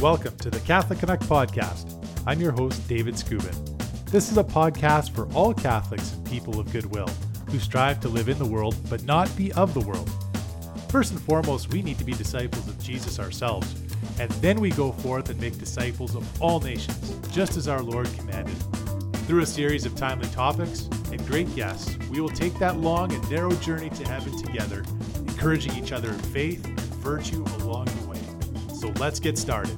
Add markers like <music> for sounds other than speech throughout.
Welcome to the Catholic Canuck podcast. I'm your host, David Scubin. This is a podcast for all Catholics and people of goodwill who strive to live in the world but not be of the world. First and foremost, we need to be disciples of Jesus ourselves, and then we go forth and make disciples of all nations, just as our Lord commanded. Through a series of timely topics and great guests, we will take that long and narrow journey to heaven together, encouraging each other in faith and virtue along the way. So let's get started.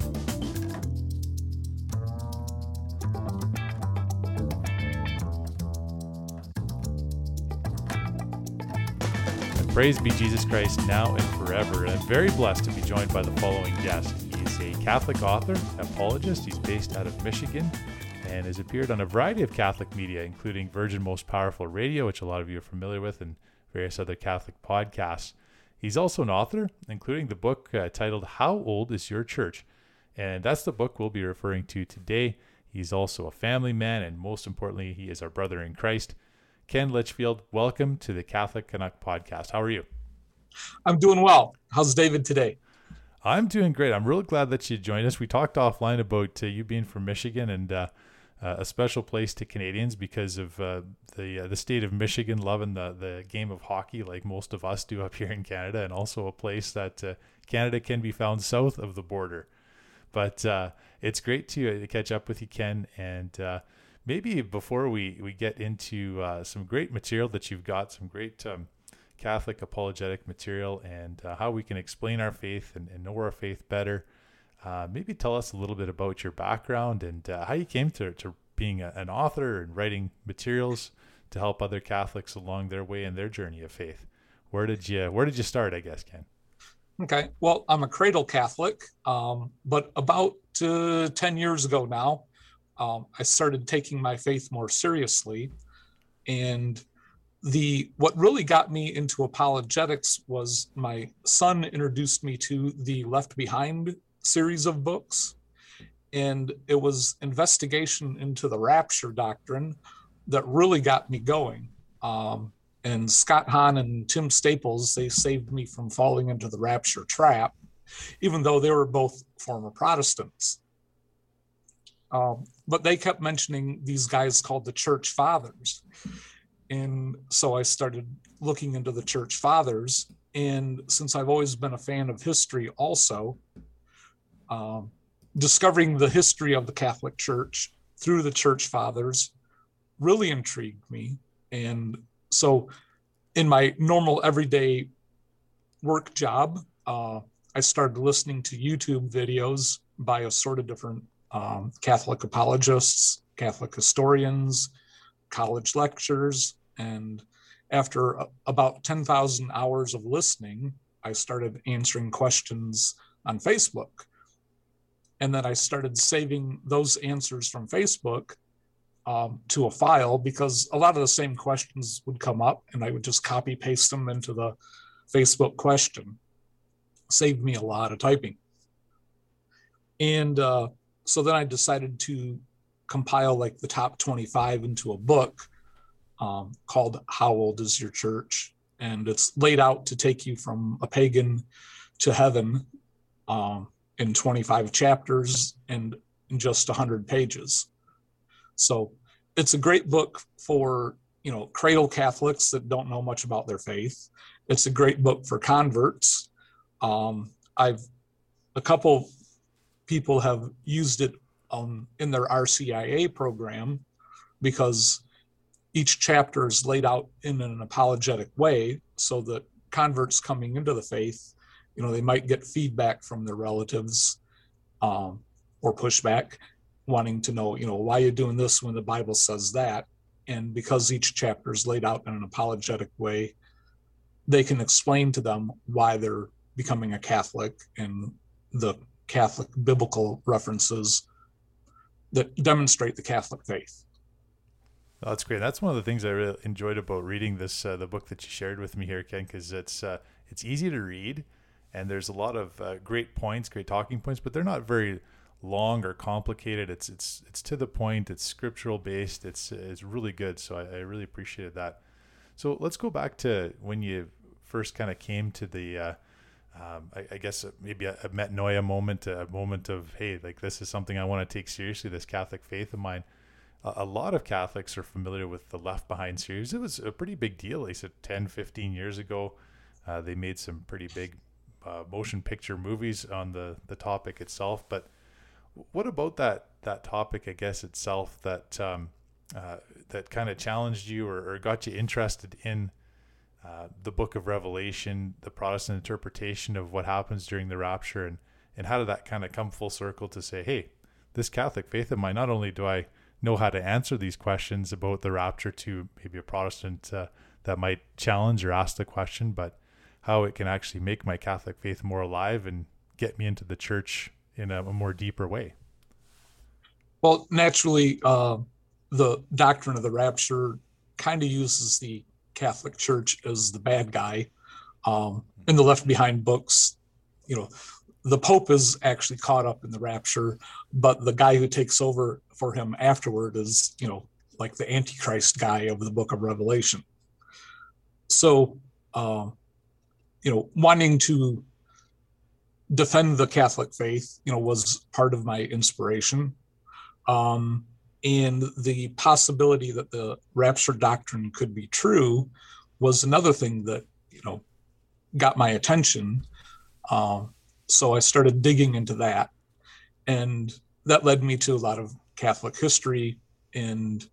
Praise be Jesus Christ now and forever. And I'm very blessed to be joined by the following guest. He's a Catholic author, apologist. He's based out of Michigan and has appeared on a variety of Catholic media, including Virgin Most Powerful Radio, which a lot of you are familiar with, and various other Catholic podcasts. He's also an author, including the book uh, titled How Old is Your Church? And that's the book we'll be referring to today. He's also a family man, and most importantly, he is our brother in Christ. Ken Litchfield, welcome to the Catholic Canuck podcast. How are you? I'm doing well. How's David today? I'm doing great. I'm really glad that you joined us. We talked offline about uh, you being from Michigan and uh, uh, a special place to Canadians because of uh, the uh, the state of Michigan loving the the game of hockey like most of us do up <laughs> here in Canada, and also a place that uh, Canada can be found south of the border. But it's great to, to catch up with you, Ken, and maybe before we, we get into uh, some great material that you've got, some great um, Catholic apologetic material, and uh, how we can explain our faith and, and know our faith better, uh, maybe tell us a little bit about your background and uh, how you came to, to being a, an author and writing materials to help other Catholics along their way in their journey of faith. Where did you Where did you start? I guess, Ken. Okay. Well, I'm a cradle Catholic, um, but about uh, 10 years ago now, um, I started taking my faith more seriously. And the what really got me into apologetics was my son introduced me to the Left Behind series of books. And it was investigation into the rapture doctrine that really got me going. Um, and Scott Hahn and Tim Staples, they saved me from falling into the rapture trap, even though they were both former Protestants. Um, but they kept mentioning these guys called the church fathers. And so I started looking into the church fathers. And since I've always been a fan of history, also, um, discovering the history of the Catholic Church through the church fathers really intrigued me. And so, in my normal everyday work job, uh, I started listening to YouTube videos by a sort of different um, Catholic apologists, Catholic historians, college lectures. And after about 10,000 hours of listening, I started answering questions on Facebook. And then I started saving those answers from Facebook um, to a file because a lot of the same questions would come up and I would just copy paste them into the Facebook question. Saved me a lot of typing. And uh, so then I decided to compile like the top 25 into a book um, called How Old is Your Church? And it's laid out to take you from a pagan to heaven um, in 25 chapters and in just 100 pages. So it's a great book for you know cradle Catholics that don't know much about their faith. It's a great book for converts. Um, I've a couple people have used it um, in their RCIA program because each chapter is laid out in an apologetic way so that converts coming into the faith, you know, they might get feedback from their relatives um, or pushback wanting to know, you know, why are you doing this when the Bible says that? And because each chapter is laid out in an apologetic way, they can explain to them why they're becoming a Catholic and the Catholic biblical references that demonstrate the Catholic faith. that's great. That's one of the things I really enjoyed about reading this uh, the book that you shared with me here, Ken, because it's uh, it's easy to read, and there's a lot of uh, great points, great talking points, but they're not very long or complicated. It's it's it's to the point. It's scriptural based. It's it's really good. So I, I really appreciated that. So let's go back to when you first kind of came to the uh, um, I, I, guess maybe a, a metanoia moment, a moment of hey, like this is something I want to take seriously. This Catholic faith of mine. A, a lot of Catholics are familiar with the Left Behind series. It was a pretty big deal. They said 10, 15 years ago, uh, they made some pretty big uh, motion picture movies on the the topic itself. But what about that that topic? I guess itself that um, uh, that kind of challenged you or, or, got you interested in uh, the Book of Revelation, the Protestant interpretation of what happens during the rapture, and and how did that kind of come full circle to say, hey, this Catholic faith of mine, not only do I know how to answer these questions about the rapture to maybe a Protestant uh, that might challenge or ask the question, but how it can actually make my Catholic faith more alive and get me into the church in a, a more deeper way. Well, naturally, uh, the doctrine of the rapture kind of uses the Catholic Church as the bad guy. Um, in the Left Behind books, you know, the Pope is actually caught up in the rapture, but the guy who takes over for him afterward is, you know, like the Antichrist guy of the Book of Revelation. So, uh, you know, wanting to defend the Catholic faith, you know, was part of my inspiration. Um, and the possibility that the rapture doctrine could be true was another thing that, you know, got my attention. Um, so I started digging into that. And that led me to a lot of Catholic history. And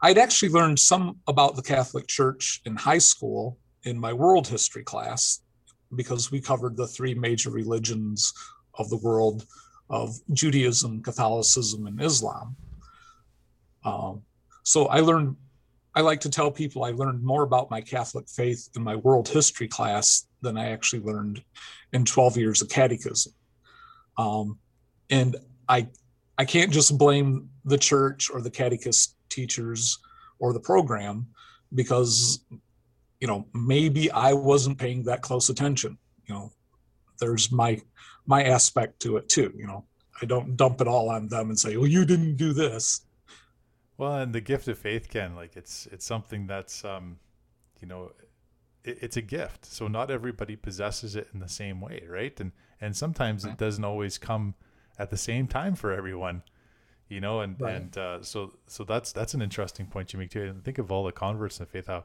I'd actually learned some about the Catholic Church in high school in my world history class because we covered the three major religions of the world of Judaism, Catholicism, and Islam. Um, so I learned, I like to tell people I learned more about my Catholic faith in my world history class than I actually learned in 12 years of catechism. Um, and I, I can't just blame the church or the catechist teachers or the program because you know maybe i wasn't paying that close attention you know there's my my aspect to it too you know. I don't dump it all on them and say well you didn't do this. Well and the gift of faith ken like it's it's something that's um you know it, it's a gift. So not everybody possesses it in the same way right? And and sometimes it doesn't always come at the same time for everyone you know and right. and uh, so so that's that's an interesting point you make too. And think of all the converts in the faith how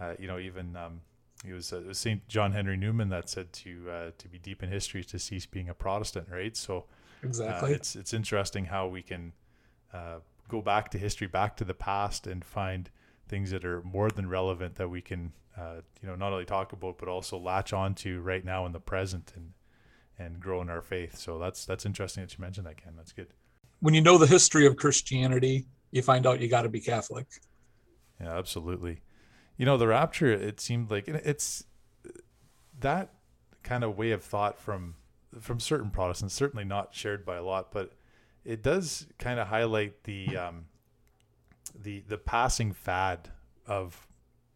uh, you know, even um, it was, uh, was Saint John Henry Newman that said to uh, to be deep in history is to cease being a Protestant, right? So uh, exactly, it's it's interesting how we can uh, go back to history, back to the past, and find things that are more than relevant that we can you know not only talk about but also latch on to right now in the present and and grow in our faith. So that's that's interesting that you mentioned that, Ken. That's good. When you know the history of Christianity, you find out you got to be Catholic. Yeah, absolutely you know the rapture it seemed like it's that kind of way of thought from from certain protestants certainly not shared by a lot but it does kind of highlight the um, the the passing fad of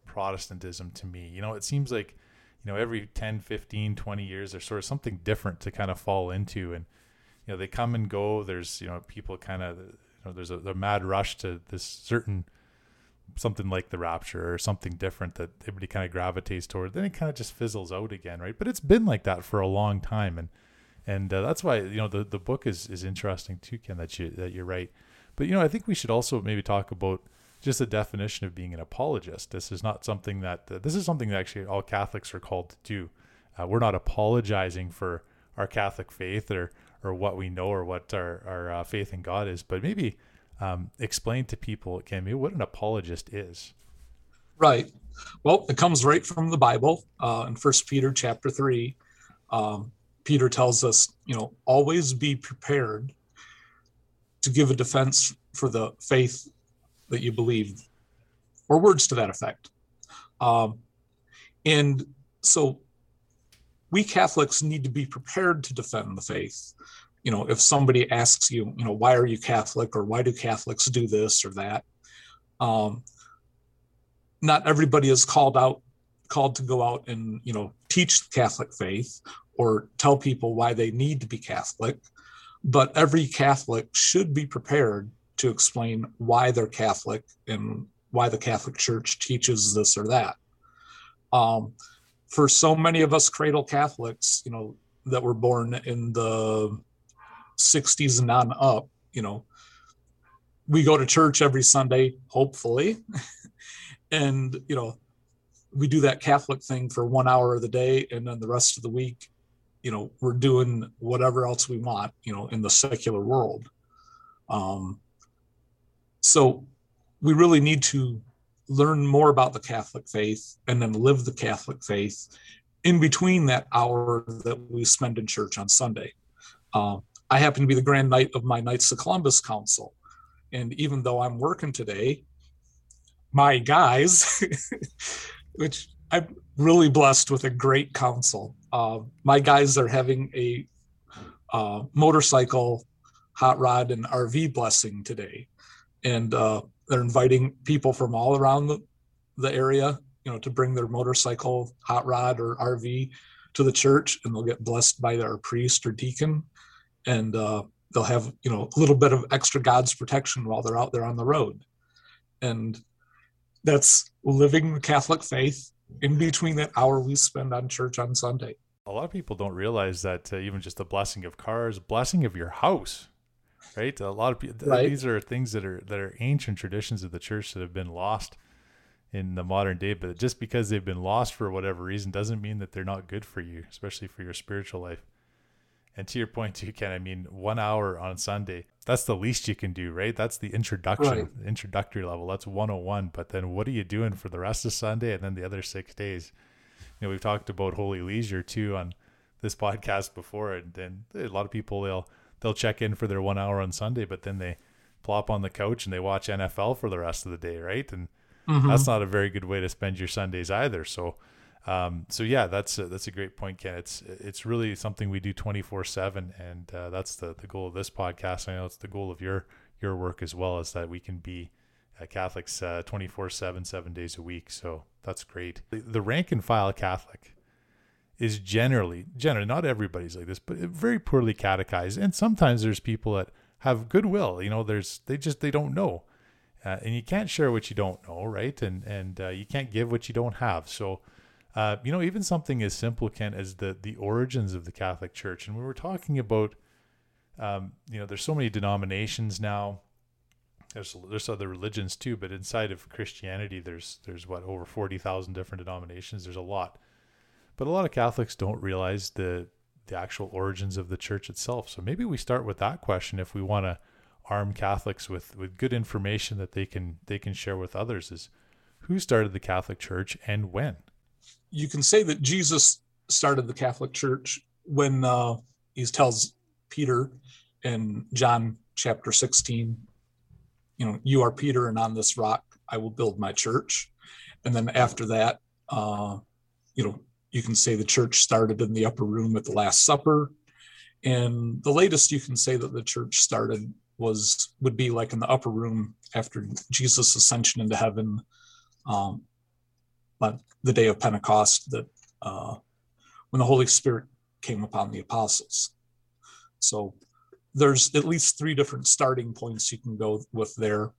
protestantism to me. You know it seems like you know every 10 15 20 years there's sort of something different to kind of fall into. And you know they come and go. There's you know people kind of you know there's a, a mad rush to this certain something like the Rapture or something different that everybody kind of gravitates toward, then it kind of just fizzles out again, right? But it's been like that for a long time, and and uh, that's why you know the the book is is interesting too, Ken. That you that you're right, but you know I think we should also maybe talk about just the definition of being an apologist. This is not something that uh, this is something that actually all Catholics are called to do. Uh, we're not apologizing for our Catholic faith or or what we know or what our our uh, faith in God is, but maybe um, explain to people, Cammy, what an apologist is. Right. Well, it comes right from the Bible uh, in First Peter chapter three. Um, Peter tells us, you know, always be prepared to give a defense for the faith that you believe, or words to that effect. Um, and so we Catholics need to be prepared to defend the faith you know, if somebody asks you, you know, why are you Catholic or why do Catholics do this or that? Um, not everybody is called out, called to go out and, you know, teach the Catholic faith or tell people why they need to be Catholic. But every Catholic should be prepared to explain why they're Catholic and why the Catholic Church teaches this or that. Um, for so many of us cradle Catholics, you know, that were born in the 60s and on up, you know, we go to church every Sunday, hopefully. <laughs> and, you know, we do that Catholic thing for one hour of the day. And then the rest of the week, you know, we're doing whatever else we want, you know, in the secular world. Um, so we really need to learn more about the Catholic faith and then live the Catholic faith in between that hour that we spend in church on Sunday. Uh, I happen to be the Grand Knight of my Knights of Columbus Council. And even though I'm working today, my guys, <laughs> which I'm really blessed with a great council. Uh, my guys are having a uh, motorcycle, hot rod, and RV blessing today. And uh, they're inviting people from all around the, the area, you know, to bring their motorcycle, hot rod, or RV to the church, and they'll get blessed by their priest or deacon, and uh, they'll have you know a little bit of extra God's protection while they're out there on the road, and that's living the Catholic faith in between that hour we spend on church on Sunday. A lot of people don't realize that uh, even just the blessing of cars, blessing of your house, right? A lot of people. Right. These are things that are that are ancient traditions of the church that have been lost in the modern day. But just because they've been lost for whatever reason doesn't mean that they're not good for you, especially for your spiritual life. And to your point <laughs> too, Ken, I mean, one hour on Sunday, that's the least you can do, right? That's the introduction, right. introductory level. That's 101. But then what are you doing for the rest of Sunday and then the other six days? You know, we've talked about holy leisure too on this podcast before, and then a lot of people they'll they'll check in for their one hour on Sunday, but then they plop on the couch and they watch NFL for the rest of the day, right? And mm-hmm. that's not a very good way to spend your Sundays either. So, um, so yeah, that's a, that's a great point, Ken. It's it's really something we do twenty four seven, and uh, that's the the goal of this podcast. I know it's the goal of your your work as well, is that we can be uh, Catholics twenty four seven, seven days a week. So that's great. The, the rank and file Catholic is generally generally not everybody's like this, but very poorly catechized. And sometimes there's people that have goodwill. You know, there's they just they don't know, uh, and you can't share what you don't know, right? And and uh, you can't give what you don't have. So. Uh, you know, even something as simple, Ken, as the the origins of the Catholic Church, and we were talking about, um, you know, there's so many denominations now. There's there's other religions too, but inside of Christianity, there's there's what over forty thousand different denominations. There's a lot, but a lot of Catholics don't realize the the actual origins of the church itself. So maybe we start with that question if we want to arm Catholics with, with good information that they can they can share with others is who started the Catholic Church and when? You can say that Jesus started the Catholic Church when uh, he tells Peter in John chapter 16, you know, you are Peter, and on this rock I will build my church. And then after that, uh, you know, you can say the church started in the upper room at the Last Supper. And the latest you can say that the church started was would be like in the upper room after Jesus' ascension into heaven, um, the day of Pentecost, that uh, when the Holy Spirit came upon the apostles. So there's at least three different starting points you can go with there.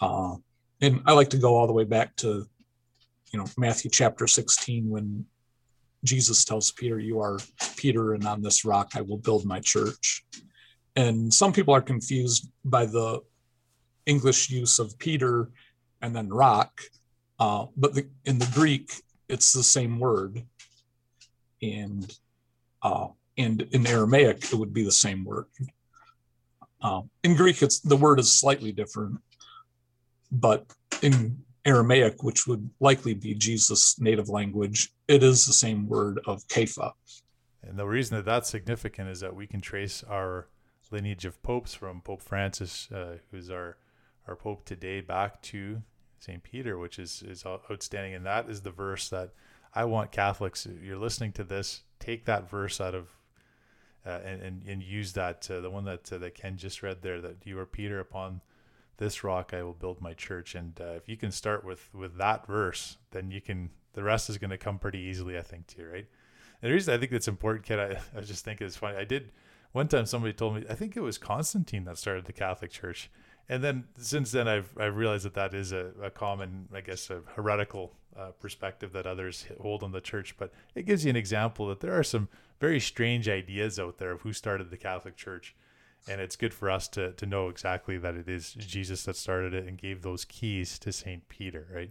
Uh, and I like to go all the way back to, you know, Matthew chapter 16 when Jesus tells Peter, You are Peter, and on this rock I will build my church. And some people are confused by the English use of Peter and then rock, uh, but the, in the Greek, it's the same word. And uh, and in Aramaic, it would be the same word. Uh, in Greek, it's the word is slightly different, but in Aramaic, which would likely be Jesus' native language, it is the same word of Kepha. And the reason that that's significant is that we can trace our lineage of popes from Pope Francis, uh, who's our our pope today, back to Saint Peter, which is is outstanding. And that is the verse that I want Catholics. You're listening to this, take that verse out of. Uh, and, and, and use that uh, the one that uh, that Ken just read there that you are Peter upon this rock I will build my church. And uh, if you can start with with that verse, then you can. The rest is going to come pretty easily, I think, too, right? And the reason I think that's important, Ken, I, I just think it's funny. I did one time somebody told me I think it was Constantine that started the Catholic Church, and then since then I've I've realized that that is a, a common I guess a heretical uh, perspective that others hold on the church, but it gives you an example that there are some very strange ideas out there of who started the Catholic Church, and it's good for us to to know exactly that it is Jesus that started it and gave those keys to Saint Peter, right?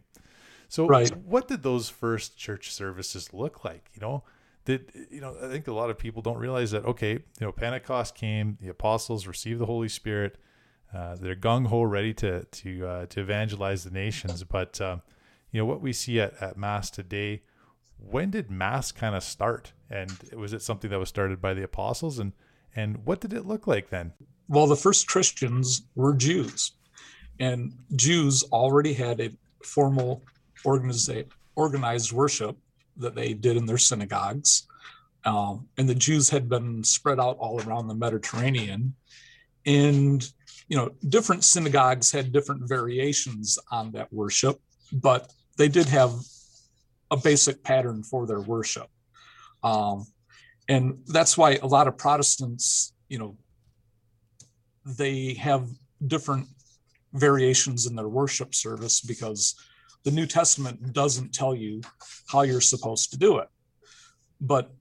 So, right. what did those first church services look like? You know, did you know? I think a lot of people don't realize that. Okay, you know, Pentecost came, the apostles received the Holy Spirit. Uh, they're gung ho, ready to to uh, to evangelize the nations. But um, you know what we see at, at Mass today. When did Mass kind of start? And was it something that was started by the apostles? And and what did it look like then? Well, the first Christians were Jews, and Jews already had a formal organized organized worship that they did in their synagogues. Um, and the Jews had been spread out all around the Mediterranean. And, you know, different synagogues had different variations on that worship, but they did have a basic pattern for their worship. Um, and that's why a lot of Protestants, you know, they have different variations in their worship service because the New Testament doesn't tell you how you're supposed to do it. But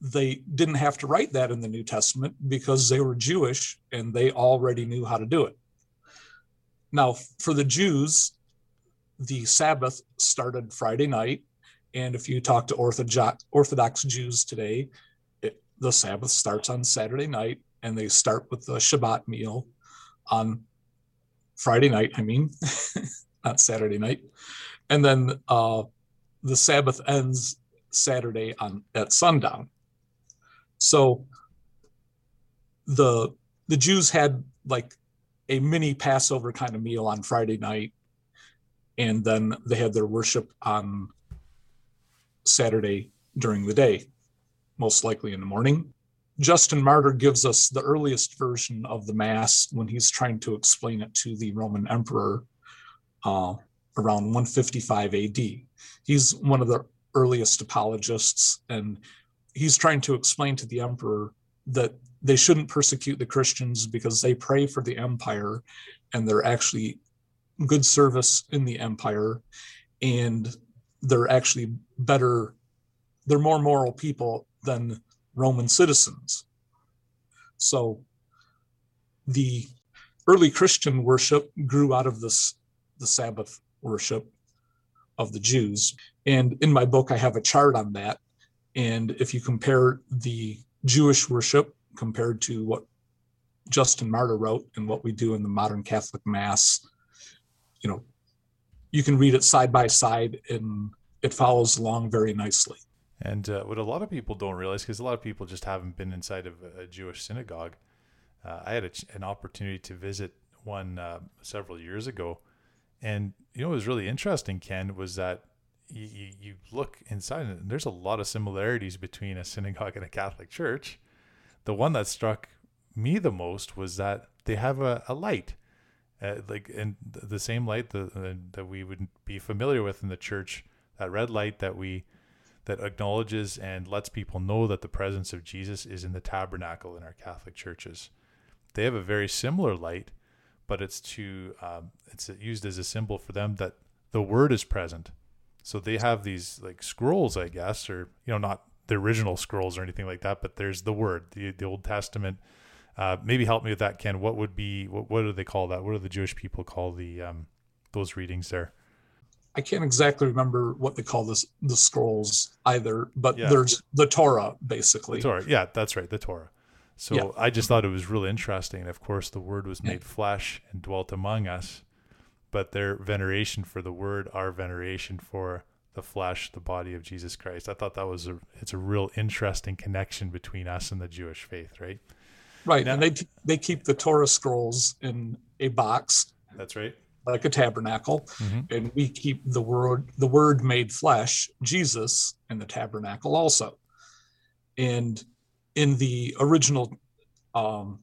they didn't have to write that in the New Testament because they were Jewish and they already knew how to do it. Now, for the Jews, the Sabbath started Friday night. And if you talk to Orthodox, Orthodox Jews today, it, the Sabbath starts on Saturday night and they start with the Shabbat meal on Friday night, I mean. <laughs> not Saturday night. And then uh, the Sabbath ends Saturday on at sundown. So the the Jews had like a mini Passover kind of meal on Friday night, and then they had their worship on Saturday during the day, most likely in the morning. Justin Martyr gives us the earliest version of the Mass when he's trying to explain it to the Roman emperor uh, around 155 AD. He's one of the earliest apologists, and he's trying to explain to the emperor that they shouldn't persecute the Christians because they pray for the empire and they're actually good service in the empire and they're actually better, they're more moral people than Roman citizens. So the early Christian worship grew out of this the Sabbath worship of the Jews. And in my book, I have a chart on that. And if you compare the Jewish worship compared to what Justin Martyr wrote and what we do in the modern Catholic Mass, you know, you can read it side by side and it follows along very nicely. And uh, what a lot of people don't realize, because a lot of people just haven't been inside of a Jewish synagogue, uh, I had a, an opportunity to visit one uh, several years ago, and you know what was really interesting, Ken, was that you, you, look inside and there's a lot of similarities between a synagogue and a Catholic church. The one that struck me the most was that they have a, a light, uh, like and the same light that uh, that we would be familiar with in the church, that red light that we that acknowledges and lets people know that the presence of Jesus is in the tabernacle in our Catholic churches. They have a very similar light but it's to um, it's used as a symbol for them that the word is present. So they have these like scrolls, I guess, or you know, not the original scrolls or anything like that, but there's the word, the the Old Testament. Uh, maybe help me with that, Ken. What would be what, what do they call that? What do the Jewish people call the um, those readings there? I can't exactly remember what they call this the scrolls either, but yeah. there's the Torah basically. The Torah, yeah, that's right, the Torah. So yeah. I just thought it was really interesting. And of course, the Word was made flesh and dwelt among us. But their veneration for the Word, our veneration for the flesh, the body of Jesus Christ. I thought that was a it's a real interesting connection between us and the Jewish faith, right? Right, now, and they they keep the Torah scrolls in a box. That's right. Like a tabernacle, mm-hmm. and we keep the word the Word made flesh, Jesus, in the tabernacle also. And in the original um,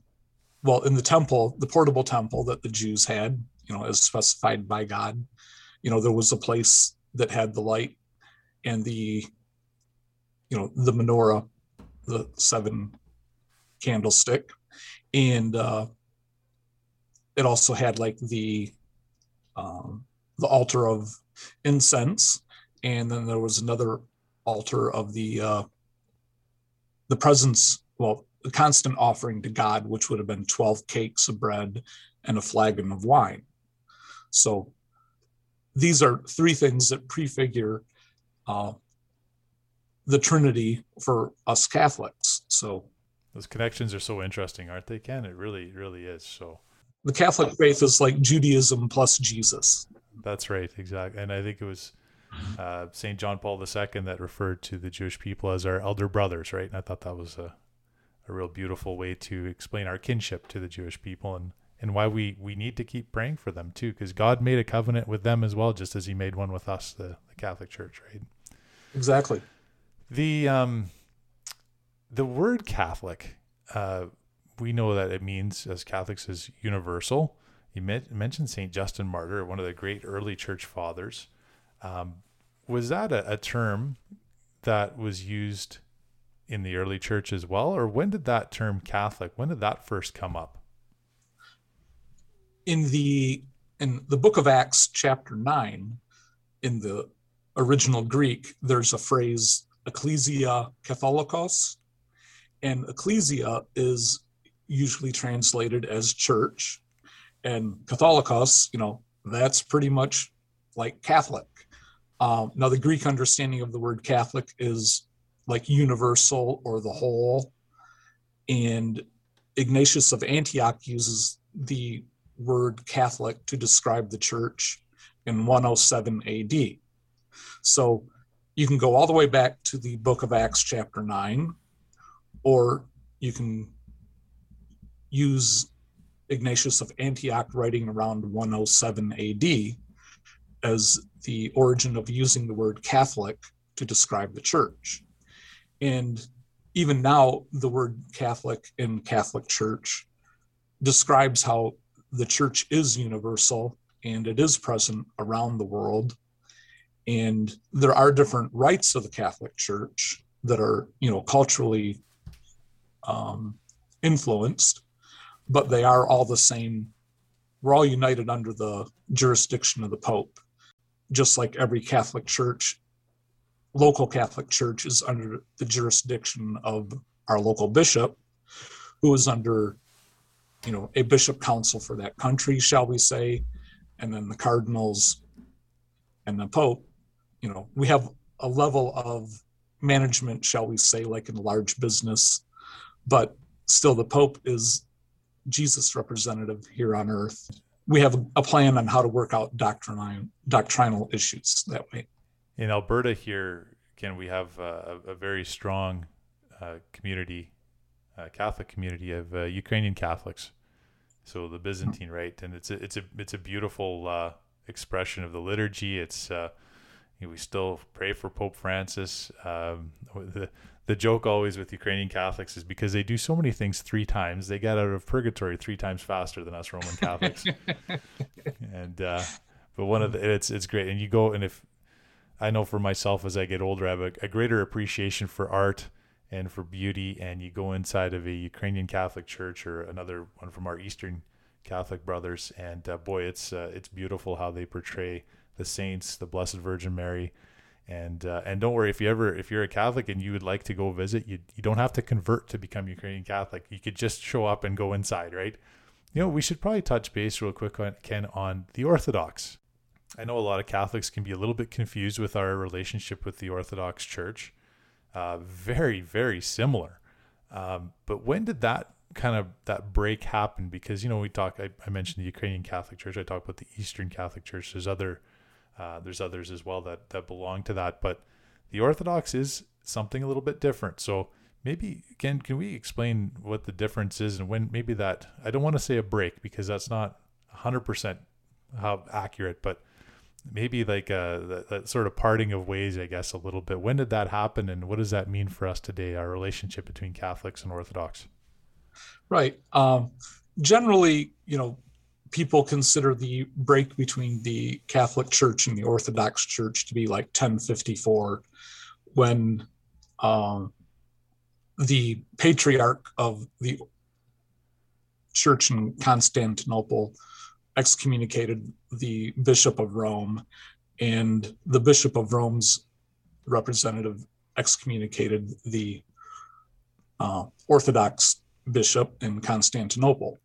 well in the temple the portable temple that the jews had you know as specified by god. You know there was a place that had the light and the you know the menorah the seven candlestick. And uh it also had like the um, the altar of incense, and then there was another altar of the uh, the presence, well, the constant offering to God, which would have been twelve cakes of bread and a flagon of wine. So these are three things that prefigure uh, the Trinity for us Catholics. So those connections are so interesting, aren't they, Ken? It really, really is. So the Catholic faith is like Judaism plus Jesus. That's right, exactly. And I think it was uh, Saint John Paul II that referred to the Jewish people as our elder brothers, right? And I thought that was a, a real beautiful way to explain our kinship to the Jewish people and and why we we need to keep praying for them too, because God made a covenant with them as well, just as He made one with us, the, the Catholic Church, right? Exactly. The um, the word Catholic, uh, we know that it means as Catholics is universal. You met, mentioned Saint Justin Martyr, one of the great early church fathers. Um, was that a, a term that was used in the early church as well, or when did that term Catholic? When did that first come up? In the in the book of Acts, chapter nine, in the original Greek, there's a phrase ecclesia catholicos, and ecclesia is usually translated as church, and catholicos, you know, that's pretty much like Catholic. Um, now, the Greek understanding of the word Catholic is like universal or the whole, and Ignatius of Antioch uses the word Catholic to describe the church in 107 AD. So you can go all the way back to the book of Acts, chapter 9, or you can use Ignatius of Antioch writing around 107 AD as the origin of using the word Catholic to describe the church. And even now, the word Catholic in Catholic Church describes how the church is universal and it is present around the world. And there are different rites of the catholic church that are you know culturally um, influenced but they are all the same. We're all united under the jurisdiction of the pope. Just like every catholic church local catholic church is under the jurisdiction of our local bishop who is under you know a bishop council for that country shall we say and then the cardinals and the pope you know we have a level of management shall we say like in a large business but still the pope is jesus representative here on earth. We have a plan on how to work out doctrinal doctrinal issues that way. In alberta here again we have a, a very strong uh, community uh, catholic community of uh, ukrainian catholics so the byzantine rite and it's a it's a it's a beautiful uh, expression of the liturgy it's uh, we still pray for Pope Francis. Um, the the joke always with Ukrainian Catholics is because they do so many things three times, they get out of purgatory three times faster than us Roman Catholics. <laughs> and uh, but one of the it's it's great, and you go and if I know for myself as I get older, I have a, a greater appreciation for art and for beauty, and you go inside of a Ukrainian Catholic church or another one from our Eastern Catholic brothers, and uh, boy, it's uh, it's beautiful how they portray the saints, the Blessed Virgin Mary, and uh, and don't worry if you ever if you're a Catholic and you would like to go visit, you you don't have to convert to become Ukrainian Catholic. You could just show up and go inside, right? You know, we should probably touch base real quick on Ken on the Orthodox. I know a lot of Catholics can be a little bit confused with our relationship with the Orthodox Church. Uh, very, very similar. Um, but when did that kind of that break happen? Because you know we talk. I, I mentioned the Ukrainian Catholic Church. I talked about the Eastern Catholic Church. There's other uh, there's others as well that that belong to that, but the Orthodox is something a little bit different. So maybe can can we explain what the difference is and when maybe that I don't want to say a break because that's not 100% how accurate, but maybe like a that, that sort of parting of ways, I guess, a little bit. When did that happen, and what does that mean for us today? Our relationship between Catholics and Orthodox. Right. Um, generally, you know, people consider the break between the Catholic Church and the Orthodox Church to be like 1054, when um, the patriarch of the church in Constantinople excommunicated the Bishop of Rome, and the Bishop of Rome's representative excommunicated the uh, Orthodox bishop in Constantinople.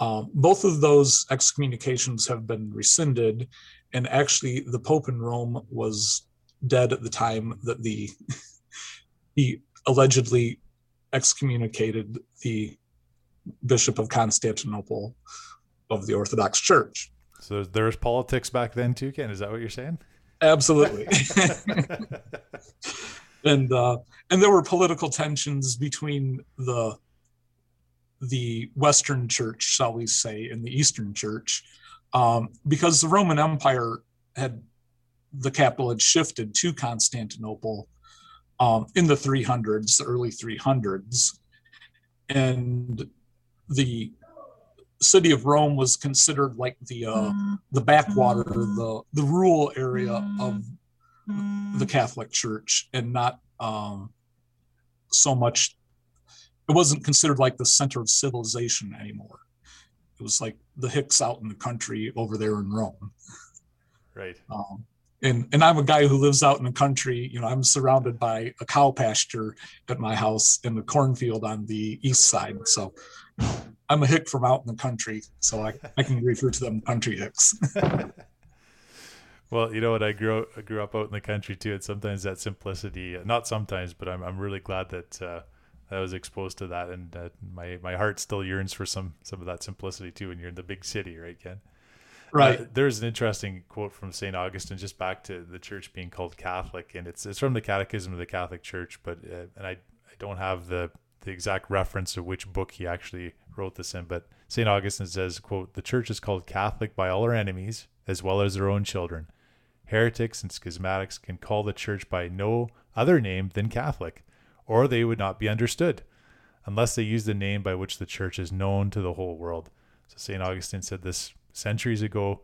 Um, both of those excommunications have been rescinded, and actually, the Pope in Rome was dead at the time that the <laughs> he allegedly excommunicated the Bishop of Constantinople of the Orthodox Church. So there was politics back then too, Ken. Is that what you're saying? Absolutely. <laughs> <laughs> and uh, and there were political tensions between the the Western Church, shall we say, and the Eastern Church, um, because the Roman Empire had the capital had shifted to Constantinople um, in the 300s, the early 300s, and the city of Rome was considered like the uh, the backwater, the the rural area of the Catholic Church, and not um, so much. It wasn't considered like the center of civilization anymore. It was like the Hicks out in the country over there in Rome. Right. Um, and and I'm a guy who lives out in the country. You know, I'm surrounded by a cow pasture at my house and the cornfield on the east side. So I'm a hick from out in the country, so I, I can refer to them country hicks. well, you know what? I grew I grew up out in the country too, and sometimes that simplicity, not sometimes, but I'm I'm really glad that uh, I was exposed to that, and uh, my my heart still yearns for some some of that simplicity too. When you're in the big city, right, Ken? Right. Uh, there's an interesting quote from St. Augustine, just back to the church being called Catholic, and it's it's from the Catechism of the Catholic Church, but uh, and I I don't have the the exact reference of which book he actually wrote this in, but St. Augustine says, quote, the church is called Catholic by all her enemies, as well as their own children. Heretics and schismatics can call the church by no other name than Catholic, or they would not be understood, unless they use the name by which the church is known to the whole world. So St. Augustine said this centuries ago,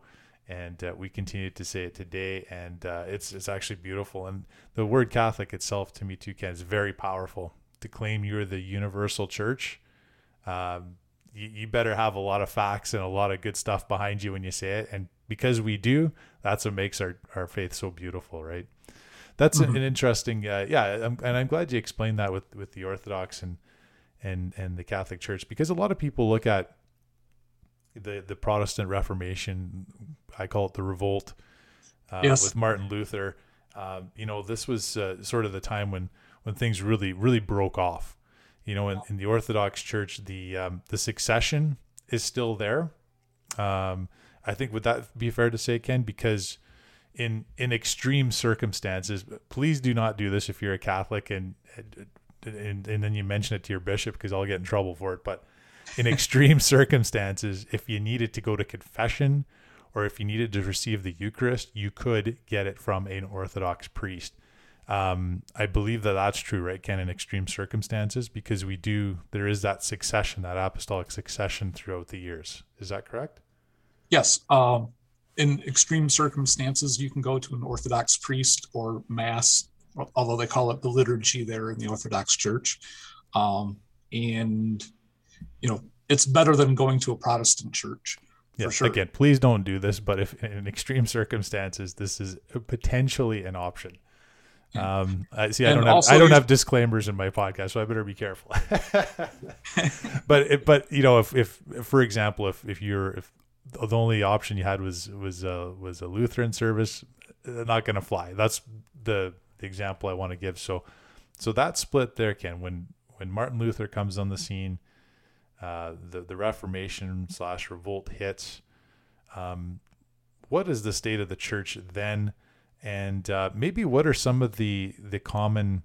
and uh, we continue to say it today, and uh, it's it's actually beautiful. And the word Catholic itself, to me too, Ken, is very powerful. To claim you're the universal church, um, you, you better have a lot of facts and a lot of good stuff behind you when you say it. And because we do, that's what makes our, our faith so beautiful, right? That's mm-hmm. an interesting, uh, yeah. I'm, and I'm glad you explained that with, with the Orthodox and, and, and the Catholic Church, because a lot of people look at the, the Protestant Reformation, I call it the revolt uh, yes. with Martin Luther. Um, you know, this was uh, sort of the time when, when things really, really broke off you know, in, in the Orthodox Church, the um, the succession is still there. Um, I think would that be fair to say, Ken? Because in in extreme circumstances, please do not do this if you're a Catholic and and, and then you mention it to your bishop because I'll get in trouble for it. But in <laughs> extreme circumstances, if you needed to go to confession or if you needed to receive the Eucharist, you could get it from an Orthodox priest. Um, I believe that that's true, right, Ken, in extreme circumstances, because we do, there is that succession, that apostolic succession throughout the years. Is that correct? Yes. Um, in extreme circumstances, you can go to an Orthodox priest or Mass, although they call it the liturgy there in the Orthodox Church. Um, and, you know, it's better than going to a Protestant church. Yeah, sure. Again, please don't do this, but if in extreme <laughs> circumstances, this is potentially an option. Um, I see. I don't have I don't have disclaimers in my podcast, so I better be careful. <laughs> but but you know, if, if for example, if if you're if the only option you had was was uh, was a Lutheran service, not going to fly. That's the, the example I want to give. So so that split there, Ken, when when Martin Luther comes on the scene, uh, the the Reformation slash revolt hits. Um, what is the state of the church then? And uh, maybe what are some of the the common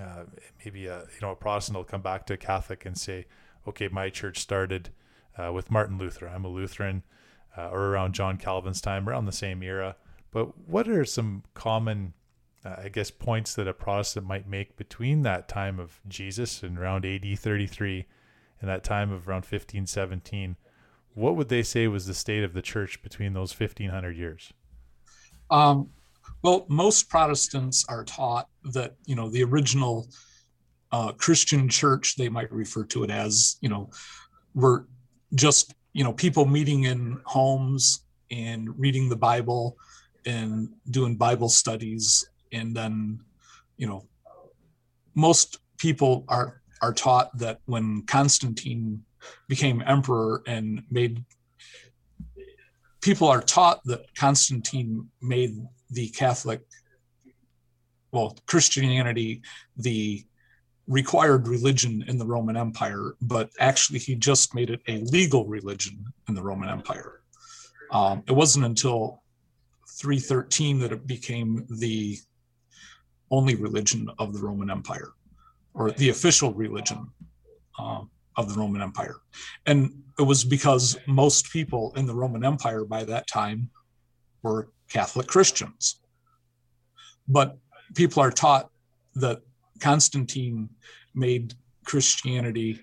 uh, maybe a you know a Protestant will come back to a Catholic and say, okay, my church started uh, with Martin Luther. I'm a Lutheran, uh, or around John Calvin's time, around the same era. But what are some common, uh, I guess, points that a Protestant might make between that time of Jesus and around AD 33 and that time of around 1517? What would they say was the state of the church between those 1500 years? Um, well, most Protestants are taught that, you know, the original uh, Christian church, they might refer to it as, you know, were just you know people meeting in homes and reading the Bible and doing Bible studies, and then you know most people are are taught that when Constantine became emperor and made people are taught that Constantine made the Catholic, well, Christianity, the required religion in the Roman Empire, but actually he just made it a legal religion in the Roman Empire. Um, it wasn't until 313 that it became the only religion of the Roman Empire, or the official religion um, of the Roman Empire. And it was because most people in the Roman Empire by that time were Catholic Christians. But people are taught that Constantine made Christianity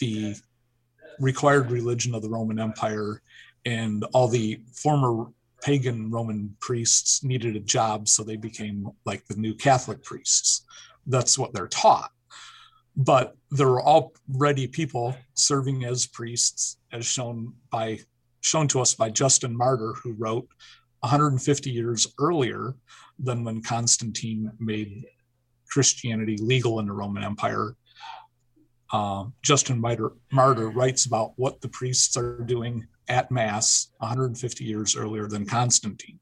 the required religion of the Roman Empire, and all the former pagan Roman priests needed a job, so they became like the new Catholic priests. That's what they're taught. But there were already people serving as priests, as shown by shown to us by Justin Martyr, who wrote 150 years earlier than when Constantine made Christianity legal in the Roman Empire. Uh, Justin Martyr, Martyr writes about what the priests are doing at Mass 150 years earlier than Constantine.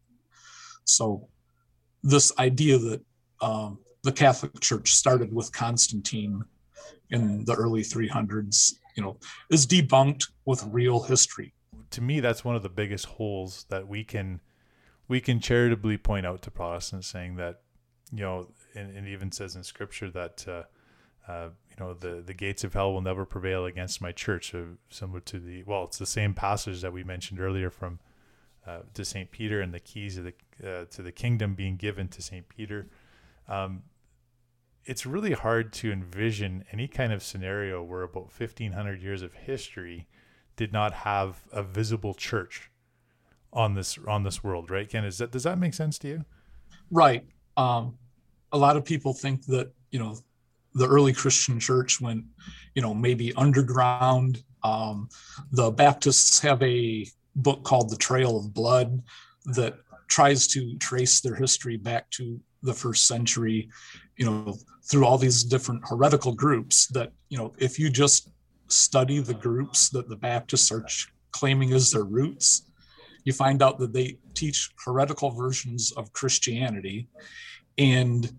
So, this idea that um, the Catholic Church started with Constantine in the early 300s, you know, is debunked with real history. To me, that's one of the biggest holes that we can we can charitably point out to Protestants, saying that you know, and it even says in Scripture that. Uh, uh, you know the the gates of hell will never prevail against my church so similar to the well it's the same passage that we mentioned earlier from uh, to St. Peter and the keys of the uh, to the kingdom being given to St. Peter um, it's really hard to envision any kind of scenario where about 1500 years of history did not have a visible church on this on this world right ken? Is that does that make sense to you? Right. Um, a lot of people think that you know the early christian church went you know maybe underground. Um, the baptists have a book called the trail of blood that tries to trace their history back to the first century you know through all these different heretical groups that you know if you just study the groups that the baptists are claiming as their roots you find out that they teach heretical versions of christianity and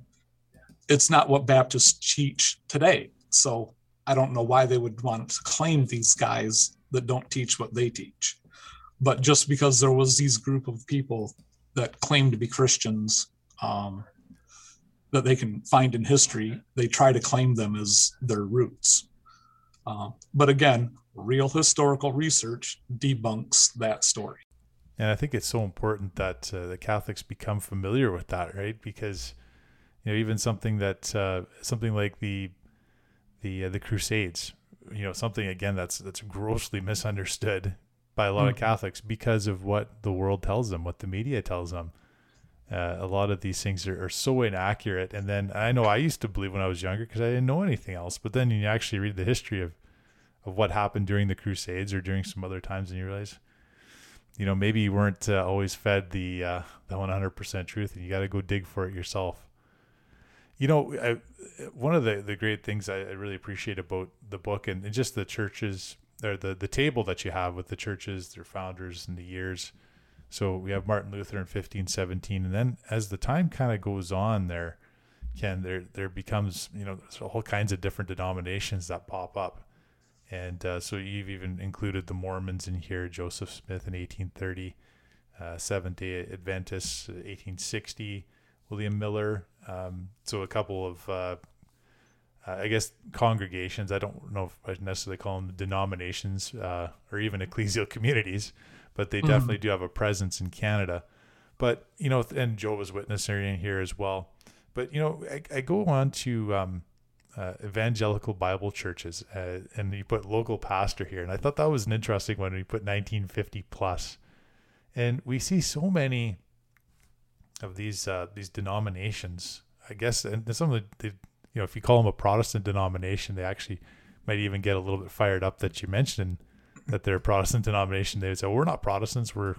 it's not what baptists teach today so i don't know why they would want to claim these guys that don't teach what they teach but just because there was these group of people that claim to be christians um, that they can find in history, they try to claim them as their roots. Uh, but again, real historical research debunks that story. And I think it's so important that uh, the Catholics become familiar with that, right? Because you know, even something that uh, something like the the uh, the Crusades, you know, something again that's that's grossly misunderstood by a lot mm-hmm. of Catholics because of what the world tells them, what the media tells them uh, a lot of these things are, are, so inaccurate. And then I know I used to believe when I was younger because I didn't know anything else. But then you actually read the history of of what happened during the Crusades or during some other times, and you realize, you know, maybe you weren't uh, always fed the uh, the 100% truth, and you got to go dig for it yourself. You know, I, one of the, the great things I, really appreciate about the book and, and just the churches or the, the table that you have with the churches, their founders, and the years so we have Martin Luther in 1517, and then as the time kind of goes on, there, Ken, there there becomes you know there's all kinds of different denominations that pop up, and uh, so you've even included the Mormons in here, Joseph Smith in 1830, uh, Seventh Day Adventists 1860, William Miller. Um, so a couple of uh, I guess congregations. I don't know if I necessarily call them denominations uh, or even <laughs> ecclesial communities but they mm-hmm. definitely do have a presence in Canada. But you know, and Jehovah's Witness are in here as well. But you know, I, I go on to um, uh, evangelical Bible churches, uh, and you put local pastor here, and I thought that was an interesting one. We put 1950 plus, and we see so many of these uh, these denominations. I guess, and some of the, you know, if you call them a Protestant denomination, they actually might even get a little bit fired up that you mentioned that they're a Protestant denomination, they would say, "We're not Protestants. We're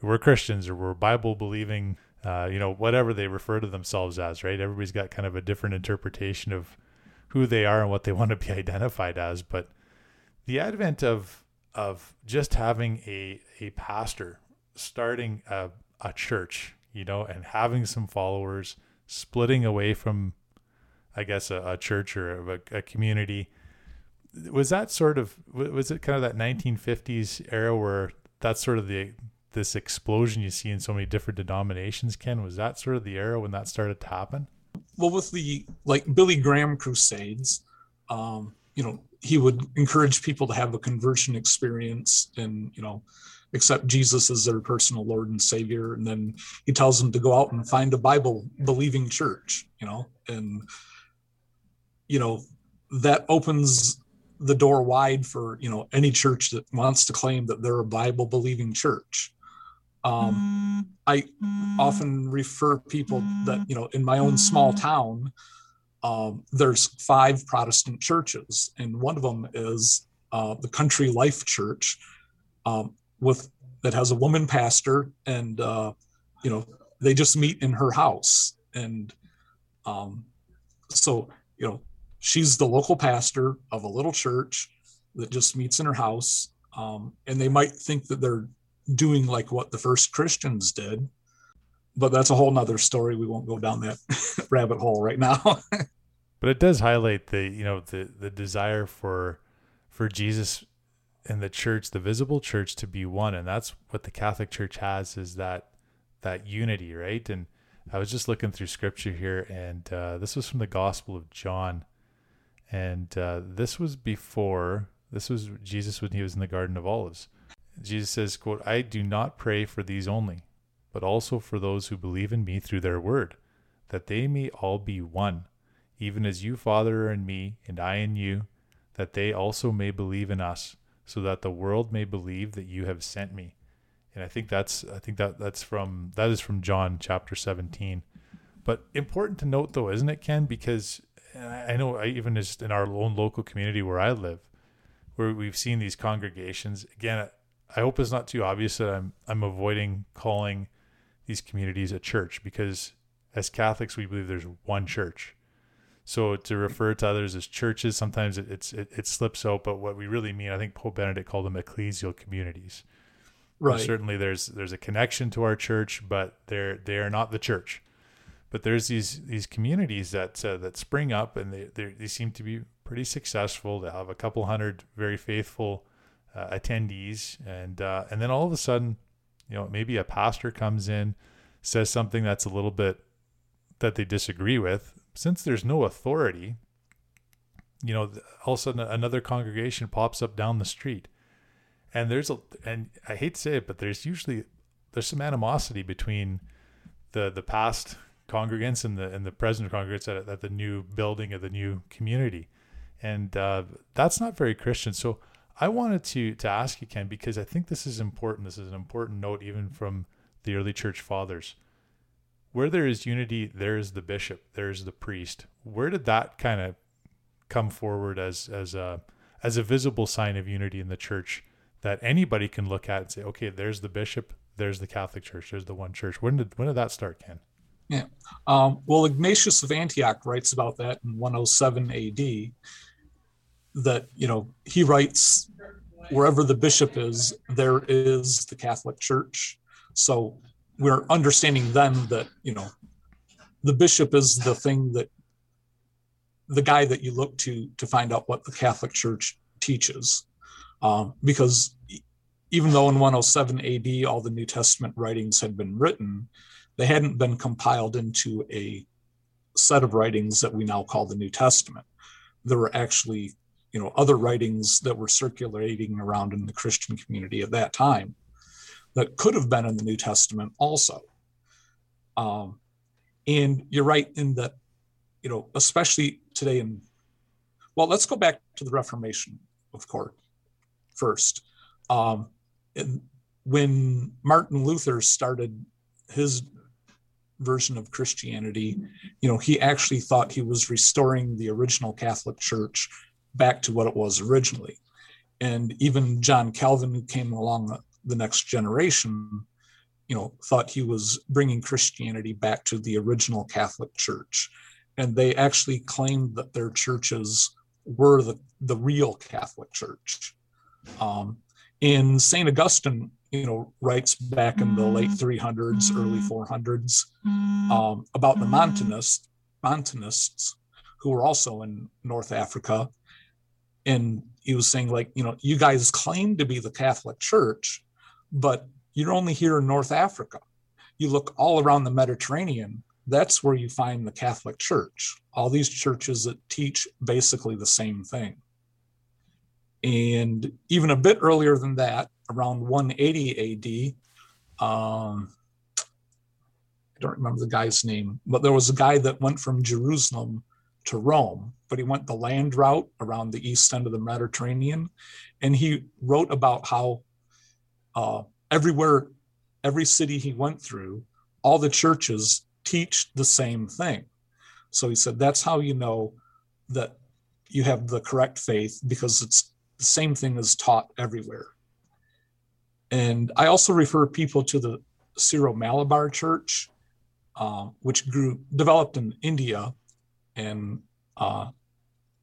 we're Christians, or we're Bible believing." Uh, you know, whatever they refer to themselves as, right? Everybody's got kind of a different interpretation of who they are and what they <laughs> want to be identified as. But the advent of of just having a a pastor starting a, a church, you know, and having some followers, splitting away from, I guess, a, a church or a, a community. Was that sort of was it kind of that 1950s era where that's sort of the this explosion you see in so many different denominations? Ken, was that sort of the era when that started to happen? Well, with the like Billy Graham crusades, um, you know, he would encourage people to have a conversion experience and you know accept Jesus as their personal Lord and Savior. And then he tells them to go out and find a Bible believing church, you know, and, you know, that opens the door wide for, you know, any church that wants to claim that they're a Bible believing church. Um, I often refer people that, you know, in my own small town, um, there's five Protestant churches, and one of them is uh, the Country Life Church. Um, with that has a woman pastor and uh, you know they just meet in her house. And um, so you know she's the local pastor of a little church that just meets in her house. Um, and they might think that they're doing like what the first christians did. But that's a whole nother story. We won't go down that <laughs> rabbit hole right now. <laughs> But it does highlight the you know the the desire for for jesus and the church, the visible church, to be one, and that's what the Catholic Church has is that that unity, right? And I was just looking through Scripture here, and uh, this was from the Gospel of John, and uh, this was before this was Jesus when he was in the Garden of Olives. Jesus says, "quote I do not pray for these only, but also for those who believe in me through their word, that they may all be one, even as you, Father, are in me, and I in you." That they also may believe in us, so that the world may believe that you have sent me. And I think that's I think that that's from that is from John chapter 17. But important to note though, isn't it, Ken? Because I know I, even just in our own local community where I live, where we've seen these congregations. Again, I hope it's not too obvious that I'm I'm avoiding calling these communities a church because as Catholics we believe there's one church. So to refer to others as churches, sometimes it, it's it, it slips out. But what we really mean, I think Pope Benedict called them ecclesial communities. Right. certainly, there's there's a connection to our church, but they're they are not the church. But there's these these communities that uh, that spring up, and they they seem to be pretty successful. They have a couple hundred very faithful uh, attendees, and uh, and then all of a sudden, you know, maybe a pastor comes in, says something that's a little bit that they disagree with, since there's no authority, you know, all of a sudden another congregation pops up down the street. And there's a, and I hate to say it, but there's usually, there's some animosity between the, the past congregants and the, and the present congregants at, at the new building of the new community. And uh, that's not very Christian. So I wanted to, to ask you, Ken, because I think this is important. This is an important note, even from the early church fathers where there is unity, there is the bishop, there is the priest. Where did that kind of come forward as as a as a visible sign of unity in the church that anybody can look at and say, okay, there's the bishop, there's the Catholic Church, there's the one church. When did when did that start, Ken? Yeah. Um, well, Ignatius of Antioch writes about that in 107 AD. That you know he writes wherever the bishop is, there is the Catholic Church. So we're understanding then that you know the bishop is the thing that the guy that you look to to find out what the Catholic Church teaches, um, because even though in 107 AD all the New Testament writings had been written, they hadn't been compiled into a set of writings that we now call the New Testament. There were actually, you know, other writings that were circulating around in the Christian community at that time that could have been in the New Testament also. Um, and you're right in that, you know, especially today in, well, let's go back to the Reformation, of course, first. Um, when Martin Luther started his version of Christianity, you know, he actually thought he was restoring the original Catholic Church back to what it was originally. and even John Calvin, who came along the next generation, you know, thought he was bringing Christianity back to the original Catholic Church, and they actually claimed that their churches were the the real Catholic Church. Um, and Saint Augustine, you know, writes back in the late 300s, early 400s um, about the Montanists, Montanists, who were also in North Africa, and he was saying like, you know, you guys claim to be the Catholic Church, but you're only here in North Africa. You look all around the Mediterranean, that's where you find the Catholic Church. All these churches that teach basically the same thing. And even a bit earlier than that, around 180 AD, um, I don't remember the guy's name, but there was a guy that went from Jerusalem to Rome, but he went the land route around the east end of the Mediterranean. And he wrote about how uh, everywhere, every city he went through, all the churches teach the same thing. So he said, that's how you know that you have the correct faith because it's the same thing is taught everywhere. And I also refer people to the Syro Malabar Church, uh, which grew developed in India, and uh,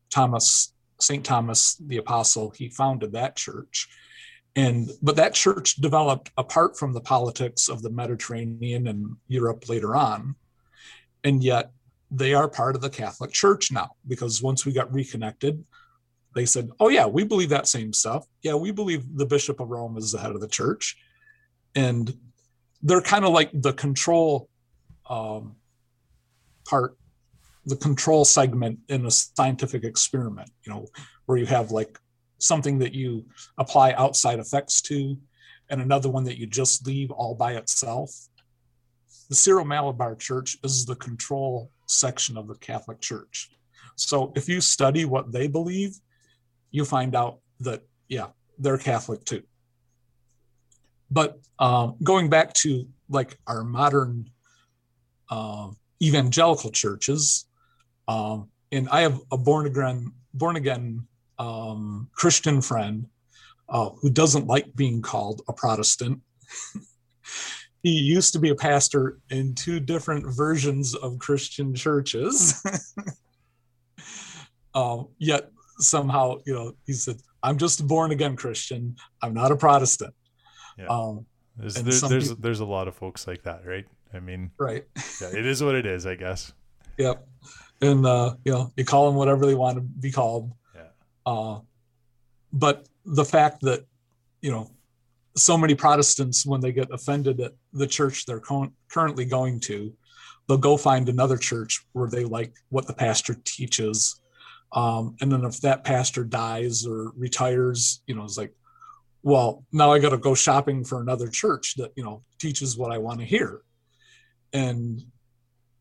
Thomas Saint Thomas the Apostle he founded that church, and but that church developed apart from the politics of the Mediterranean and Europe later on, and yet they are part of the Catholic Church now because once we got reconnected, they said, "Oh yeah, we believe that same stuff. Yeah, we believe the Bishop of Rome is the head of the church," and they're kind of like the control um, part, the control segment in a scientific experiment. You know, where you have like something that you apply outside effects to, and another one that you just leave all by itself. The Syro Malabar Church is the control section of the Catholic Church. So if you study what they believe, you find out that, yeah, they're Catholic too. But um, going back to like our modern uh, evangelical churches, um, and I have a born again born again um, Christian friend uh, who doesn't like being called a Protestant. <laughs> he used to be a pastor in two different versions of Christian churches. <laughs> um, yet somehow, you know, he said, "I'm just a born again Christian. I'm not a Protestant." Yeah. Um, there's there's there's, people, there's, a lot of folks like that, right? I mean, right? yeah, it is what it is, I guess. Yep. And uh, you know, you call them whatever they want to be called. Yeah. Uh, but the fact that you know so many Protestants, when they get offended at the church they're co- currently going to, they'll go find another church where they like what the pastor teaches. Um, and then if that pastor dies or retires, you know, it's like, well, now I got to go shopping for another church that, you know, teaches what I want to hear. And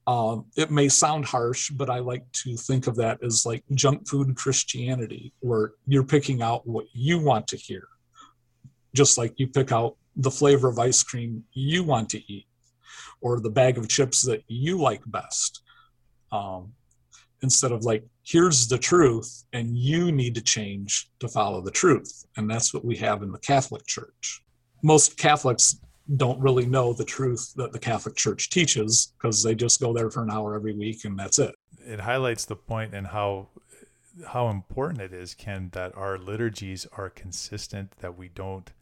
um, it may sound harsh, but I like to think of that as like junk food Christianity, where you're picking out what you want to hear. Just like you pick out the flavor of ice cream you want to eat or the bag of chips that you like best. Um, instead of like here's the truth and you need to change to follow the truth. And that's what we have in the catholic church. Most catholics don't really know the truth that the catholic church teaches because they just go there for an hour every week and that's it it highlights the point and how how important it is ken that our liturgies are consistent that we don't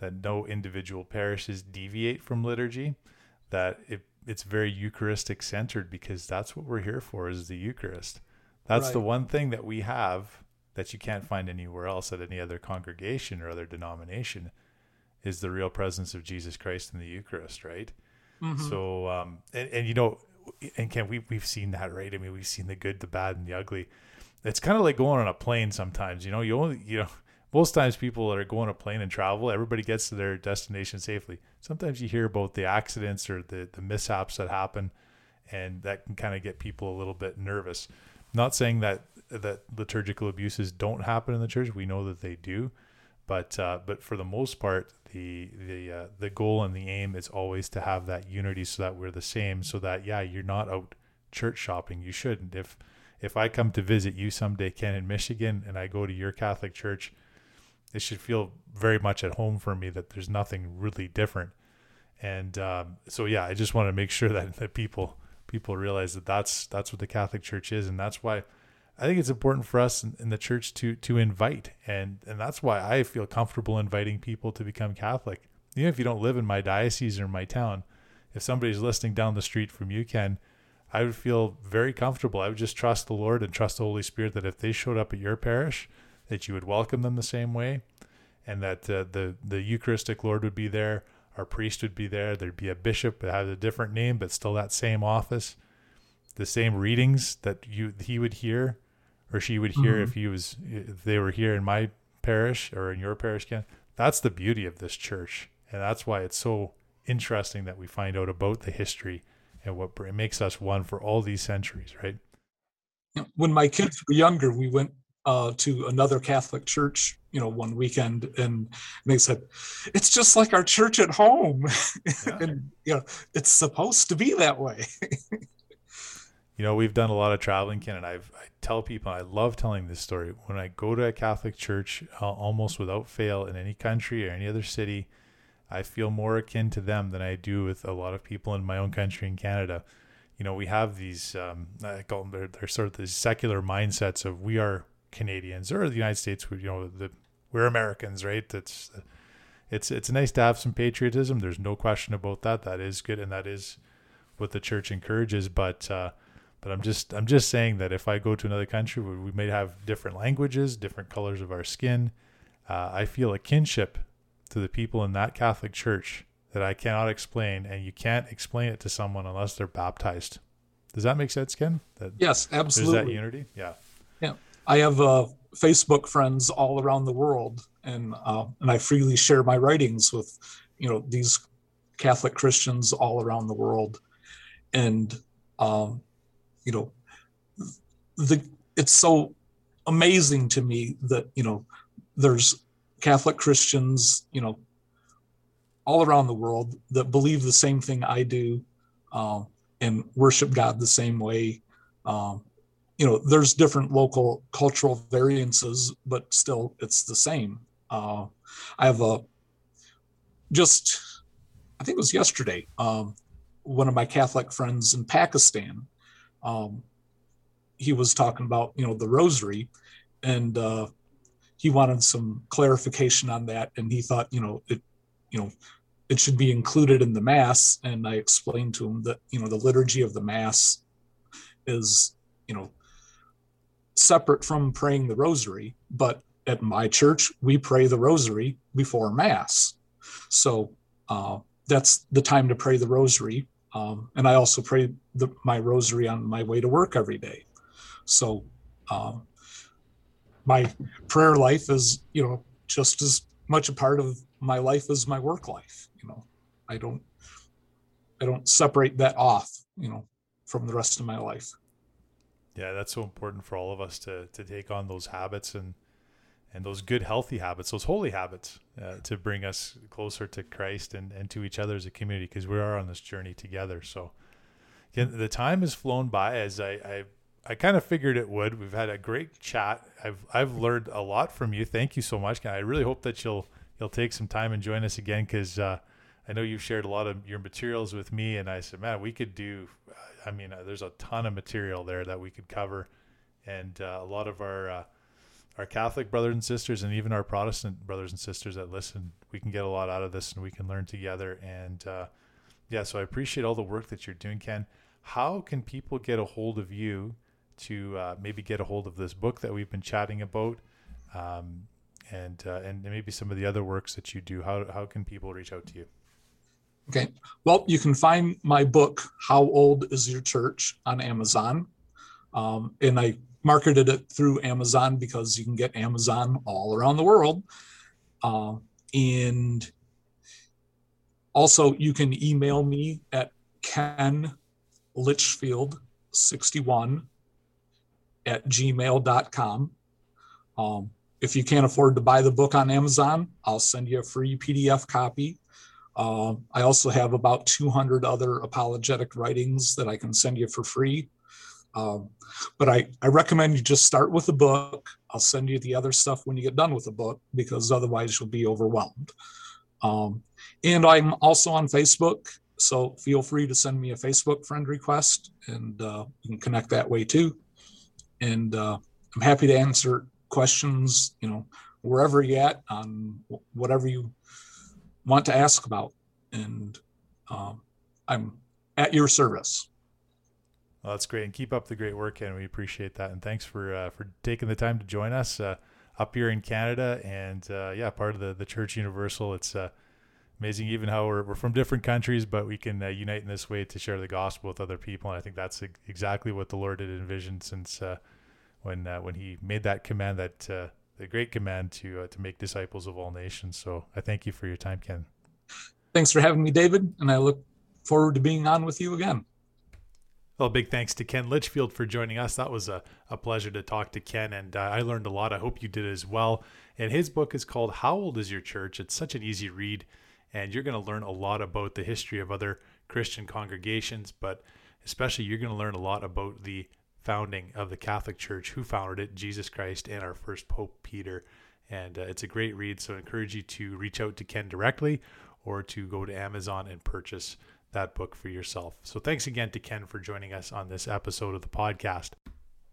that no individual parishes deviate from liturgy, that it, it's very Eucharistic centered because that's what we're here for is the Eucharist. That's right. the one thing that we have that you can't find anywhere else at any other congregation or other denomination is the real presence of Jesus Christ in the Eucharist, right? Mm-hmm. So, um, and, and you know, and Ken, we, we've seen that, right? I mean, we've seen the good, the bad, and the ugly. It's kind of like going on a plane sometimes, you know, you only, you know, <laughs> most times people that are going a plane and travel, everybody gets to their destination safely. Sometimes you hear about the accidents or the, the mishaps that happen, and that can kind of get people a little bit nervous. Not saying that that liturgical abuses don't happen in the church. We know that they do, but uh, but for the most part, the the uh, the goal and the aim is always to have that unity, so that we're the same. So that yeah, you're not out church shopping. You shouldn't. If if I come to visit you someday, Ken, in Michigan, and I go to your Catholic church, it should feel very much at home for me that there's nothing really different. And um, so yeah, I just want to make sure that, that people people realize that that's that's what the Catholic Church is, and that's why I think it's important for us in, in, the church to to invite, and and that's why I feel comfortable inviting people to become Catholic, even if you don't live in my diocese or my town. If somebody's listening down the street from you, Ken, I would feel very comfortable. I would just trust the Lord and trust the Holy Spirit that if they showed up at your parish, that you would welcome them the same way, and that uh, the the Eucharistic Lord would be there, our priest would be there. There'd be a bishop that has a different name, but still that same office, the same readings that you he would hear, or she would hear mm-hmm. if he was if they were here in my parish or in your parish, Ken. That's the beauty of this church, and that's why it's so interesting that we find out about the history and what it makes us one for all these centuries, right? When my kids were younger, we went uh, to another Catholic church, you know, one weekend, and they said, "It's just like our church at home," <laughs> yeah. and you know, it's supposed to be that way. <laughs> you know, we've done a lot of traveling, Ken, and I've I tell people I love telling this story. When I go to a Catholic church, uh, almost without fail, in any country or any other city, I feel more akin to them than I do with a lot of people in my own country in Canada. You know, we have these, um, I call them, they're, they're sort of these secular mindsets of we are Canadians or the United States, you know, the, we're Americans, right? That's, it's, it's nice to have some patriotism. There's no question about that. That is good. And that is what the church encourages. But, uh, but I'm just, I'm just saying that if I go to another country where we may have different languages, different colors of our skin, uh, I feel a kinship to the people in that Catholic church that I cannot explain, and you can't explain it to someone unless they're baptized. Does that make sense, Ken? That yes, absolutely. There's that unity. Yeah. Yeah. I have uh, Facebook friends all around the world, and uh, and I freely share my writings with, you know, these Catholic Christians all around the world, and um, you know, the it's so amazing to me that you know there's Catholic Christians, you know, all around the world that believe the same thing I do um, and worship God the same way. Um, you know, there's different local cultural variances, but still it's the same. Uh, I have a just, I think it was yesterday, um, one of my Catholic friends in Pakistan. Um, he was talking about, you know, the rosary and uh, he wanted some clarification on that. And he thought you know it you know it should be included in the mass. And i explained to him that you know the liturgy of the mass is you know separate from praying the rosary. But at my church we pray the rosary before mass. So uh, that's the time to pray the rosary um, and i also pray the, my rosary on my way to work every day. So um, my prayer life is you know just as much a part of my life as my work life you know. I don't i don't separate that off you know from the rest of my life. Yeah that's so important for all of us to to take on those habits and and those good healthy habits those holy habits uh, to bring us closer to christ and and to each other as a community because we are on this journey together so again the time has flown by as i i I kind of figured it would. We've had a great chat. I've I've learned a lot from you. Thank you so much. I really hope that you'll you'll take some time and join us again because uh, I know you've shared a lot of your materials with me, and I said, man, we could do. I mean, uh, there's a ton of material there that we could cover, and uh, a lot of our uh, our Catholic brothers and sisters, and even our Protestant brothers and sisters that listen, we can get a lot out of this, and we can learn together. And uh, yeah, so I appreciate all the work that you're doing, Ken. How can people get a hold of you? to uh, maybe get a hold of this book that we've been chatting about, um, and uh, and maybe some of the other works that you do. How how can people reach out to you? Okay, well, you can find my book "How Old Is Your Church" on Amazon, um, and I marketed it through Amazon because you can get Amazon all around the world, uh, and also you can email me at ken litchfield 61 at gmail.com. Um, if you can't afford to buy the book on Amazon, I'll send you a free PDF copy. Uh, I also have about 200 other apologetic writings that I can send you for free. Um, but I, I recommend you just start with the book. I'll send you the other stuff when you get done with the book because otherwise you'll be overwhelmed. Um, and I'm also on Facebook. So feel free to send me a Facebook friend request and uh, you can connect that way too. And uh, I'm happy to answer questions, you know, wherever you're at on whatever you want to ask about. And um, I'm at your service. Well, that's great, and keep up the great work, and we appreciate that. And thanks for uh, for taking the time to join us uh, up here in Canada, and uh, yeah, part of the the Church Universal. It's uh, amazing, even how we're we're from different countries, but we can uh, unite in this way to share the gospel with other people. And I think that's exactly what the Lord had envisioned since uh, when when He made that command, that the great command to to make disciples of all nations. So I thank you for your time, Ken. Thanks for having me, David, and I look forward to being on with you again. Well, big thanks to Ken Litchfield for joining us. That was a, a pleasure to talk to Ken, and uh, I learned a lot. I hope you did as well. And his book is called How Old Is Your Church? It's such an easy read, and you're going to learn a lot about the history of other Christian congregations, but especially you're going to learn a lot about the founding of the Catholic Church, who founded it, Jesus Christ, and our first Pope Peter. And uh, it's a great read, so I encourage you to reach out to Ken directly or to go to Amazon and purchase that book for yourself. So thanks again to Ken for joining us on this episode of the podcast.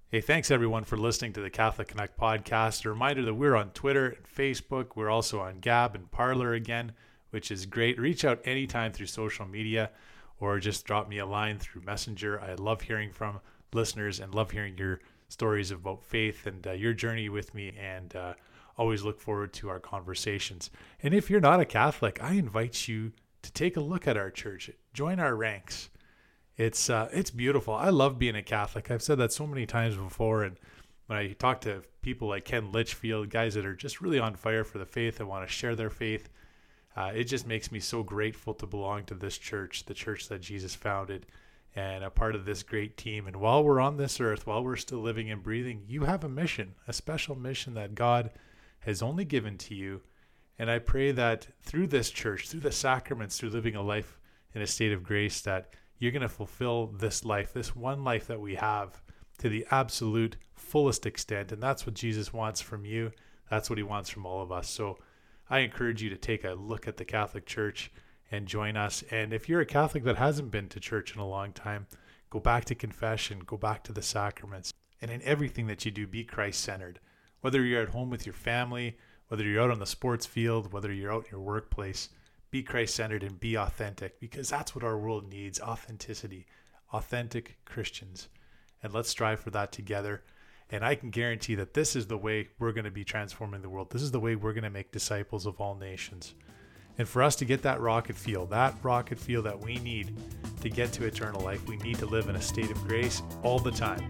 Hey, thanks everyone for listening to the Catholic Canuck podcast. A reminder that we're on Twitter and Facebook. We're also on Gab and Parler again, which is great. Reach out anytime through social media or just drop me a line through Messenger. I love hearing from listeners and love hearing your stories about faith and uh, your journey with me and uh, always look forward to our conversations. And if you're not a Catholic, I invite you to take a look at our church, join our ranks. It's uh, it's beautiful. I love being a Catholic. I've said that so many times before, and when I talk to people like Ken Litchfield, guys that are just really on fire for the faith and want to share their faith, uh, it just makes me so grateful to belong to this church, the church that Jesus founded, and a part of this great team. And while we're on this earth, while we're still living and breathing, you have a mission, a special mission that God has only given to you and I pray that through this church, through the sacraments, through living a life in a state of grace, that you're going to fulfill this life, this one life that we have, to the absolute fullest extent. And that's what Jesus wants from you. That's what he wants from all of us. So I encourage you to take a look at the Catholic Church and join us. And if you're a Catholic that hasn't been to church in a long time, go back to confession, go back to the sacraments. And in everything that you do, be Christ centered. Whether you're at home with your family, whether you're out on the sports field, whether you're out in your workplace, be Christ centered and be authentic because that's what our world needs authenticity, authentic Christians. And let's strive for that together. And I can guarantee that this is the way we're going to be transforming the world. This is the way we're going to make disciples of all nations. And for us to get that rocket fuel, that rocket fuel that we need to get to eternal life, we need to live in a state of grace all the time.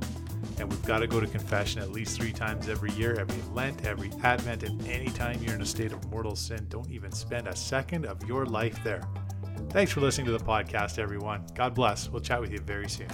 And we've got to go to confession at least three times every year, every Lent, every Advent, and anytime you're in a state of mortal sin, don't even spend a second of your life there. Thanks for listening to the podcast, everyone. God bless. We'll chat with you very soon.